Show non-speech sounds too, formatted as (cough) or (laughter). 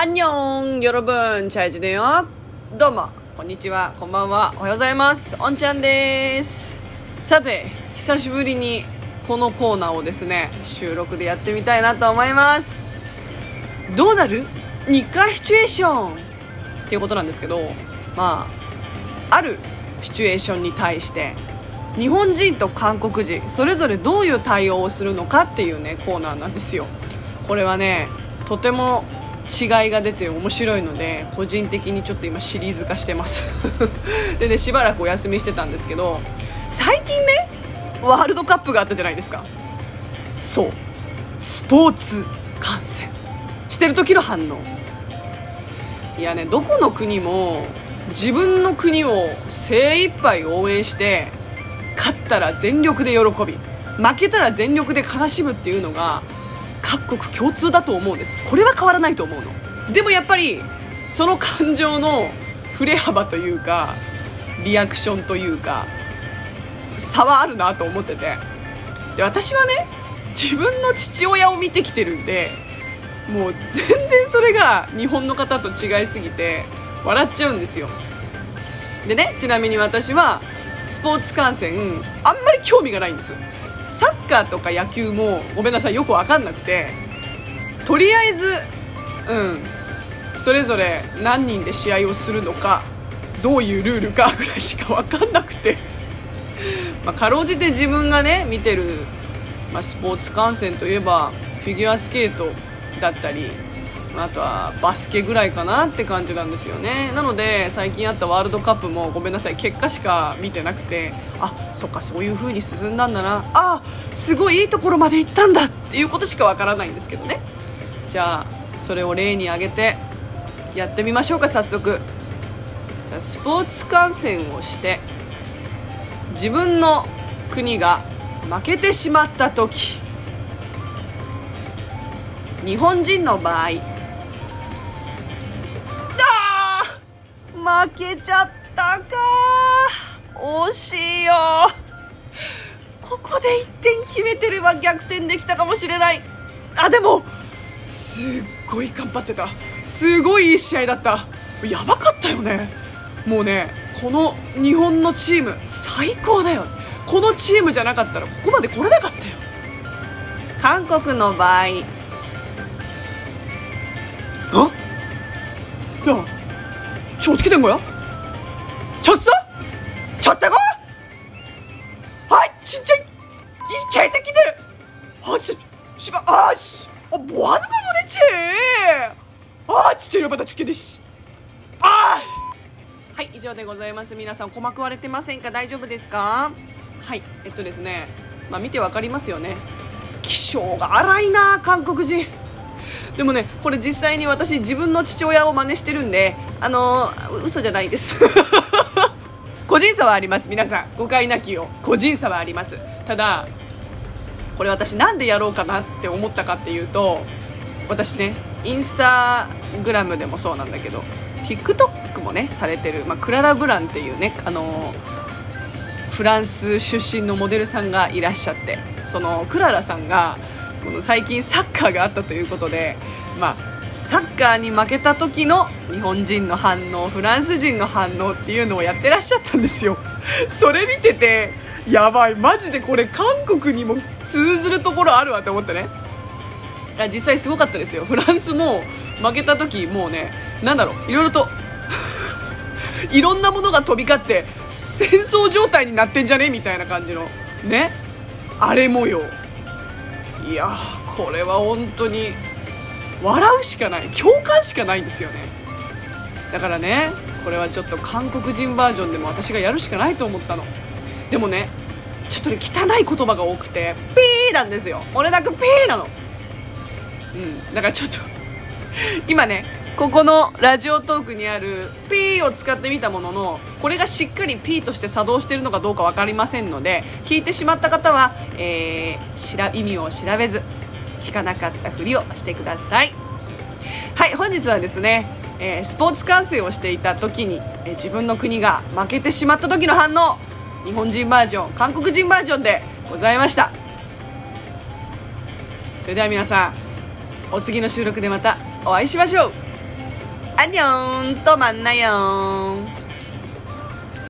アンニョンヨロブンチャイジだよどうもこんにちはこんばんはおはようございますおんちゃんですさて久しぶりにこのコーナーをですね収録でやってみたいなと思います.どうなる?日韓シチュエーションっていうことなんですけどまああるシチュエーションに対して日本人と韓国人それぞれどういう対応をするのかっていうねコーナーなんですよ。これはねとても違いが出て面白いので個人的にちょっと今シリーズ化してます。(laughs) でねしばらくお休みしてたんですけど最近ねワールドカップがあったじゃないですか。そう。スポーツ観戦。してる時の反応。いやねどこの国も自分の国を精一杯応援して勝ったら全力で喜び負けたら全力で悲しむっていうのが各国共通だと思うんです。これは変わらないと思うの。でもやっぱりその感情の振れ幅というかリアクションというか差はあるなと思ってて。で私はね自分の父親を見てきてるんでもう全然それが日本の方と違いすぎて笑っちゃうんですよ。でねちなみに私はスポーツ観戦あんまり興味がないんです。サッカーとか野球もごめんなさいよく分かんなくてとりあえずうんそれぞれ何人で試合をするのかどういうルールかぐらいしか分かんなくて。(laughs) まあ、かろうじて自分がね見てる、まあ、スポーツ観戦といえばフィギュアスケートだったりあとはバスケぐらいかなって感じなんですよね。なので最近あったワールドカップもごめんなさい結果しか見てなくてあそっかそういう風に進んだんだな。あすごいいいところまで行ったんだっていうことしかわからないんですけどね。じゃあそれを例に挙げてやってみましょうか早速。じゃあスポーツ観戦をして自分の国が負けてしまった時。日本人の場合負けちゃったか。惜しいよ。ここで1点決めてれば逆転できたかもしれない。あでもすっごい頑張ってた。すごいいい試合だった。やばかったよね。もうねこの日本のチーム最高だよ。このチームじゃなかったらここまで来れなかったよ。韓国の場合 어떻게 된 거야? 졌어? 졌다고? 아, 진짜 이 개새끼들! 아, 진짜 씨발, 아, 씨, 어, 뭐 하는 거야 도대체? 아, 진짜 열받아 죽겠네, 씨. 아! はい以上でございます皆さん鼓膜割れてませんか大丈夫ですかはいえっとですねまあ見てわかりますよね気性が荒いな韓国人 でもねこれ実際に私自分の父親を真似してるんであのー、嘘じゃないです。(laughs) 個人差はあります皆さん。誤解なきよ個人差はあります。ただこれ私なんでやろうかなって思ったかっていうと私ねインスタグラムでもそうなんだけど TikTok もねされてる、まあ、クララ・ブランっていうねあのフランス出身のモデルさんがいらっしゃってそのクララさんがこの最近サッカーがあったということで、まあ、サッカーに負けた時の日本人の反応フランス人の反応っていうのをやってらっしゃったんですよ。(laughs) それ見ててやばいマジでこれ韓国にも通ずるところあるわって思ってね。実際すごかったですよ。フランスも負けた時もうねなんだろういろいろと (laughs) いろんなものが飛び交って戦争状態になってんじゃね？みたいな感じの。ね？あれ模様いやこれは本当に笑うしかない共感しかないんですよね。だからねこれはちょっと韓国人バージョンでも私がやるしかないと思ったの。でもねちょっとね汚い言葉が多くてピーなんですよ。俺だけピーなの。うんだからちょっと今ねここのラジオトークにある P を使ってみたもののこれがしっかり P として作動しているのかどうか分かりませんので聞いてしまった方は、えー、意味を調べず聞かなかったふりをしてください。はい本日はですね、えー、スポーツ観戦をしていた時に、えー、自分の国が負けてしまった時の反応日本人バージョン韓国人バージョンでございました。それでは皆さんお次の収録でまた お会いしましょう。안녕, 또 만나요.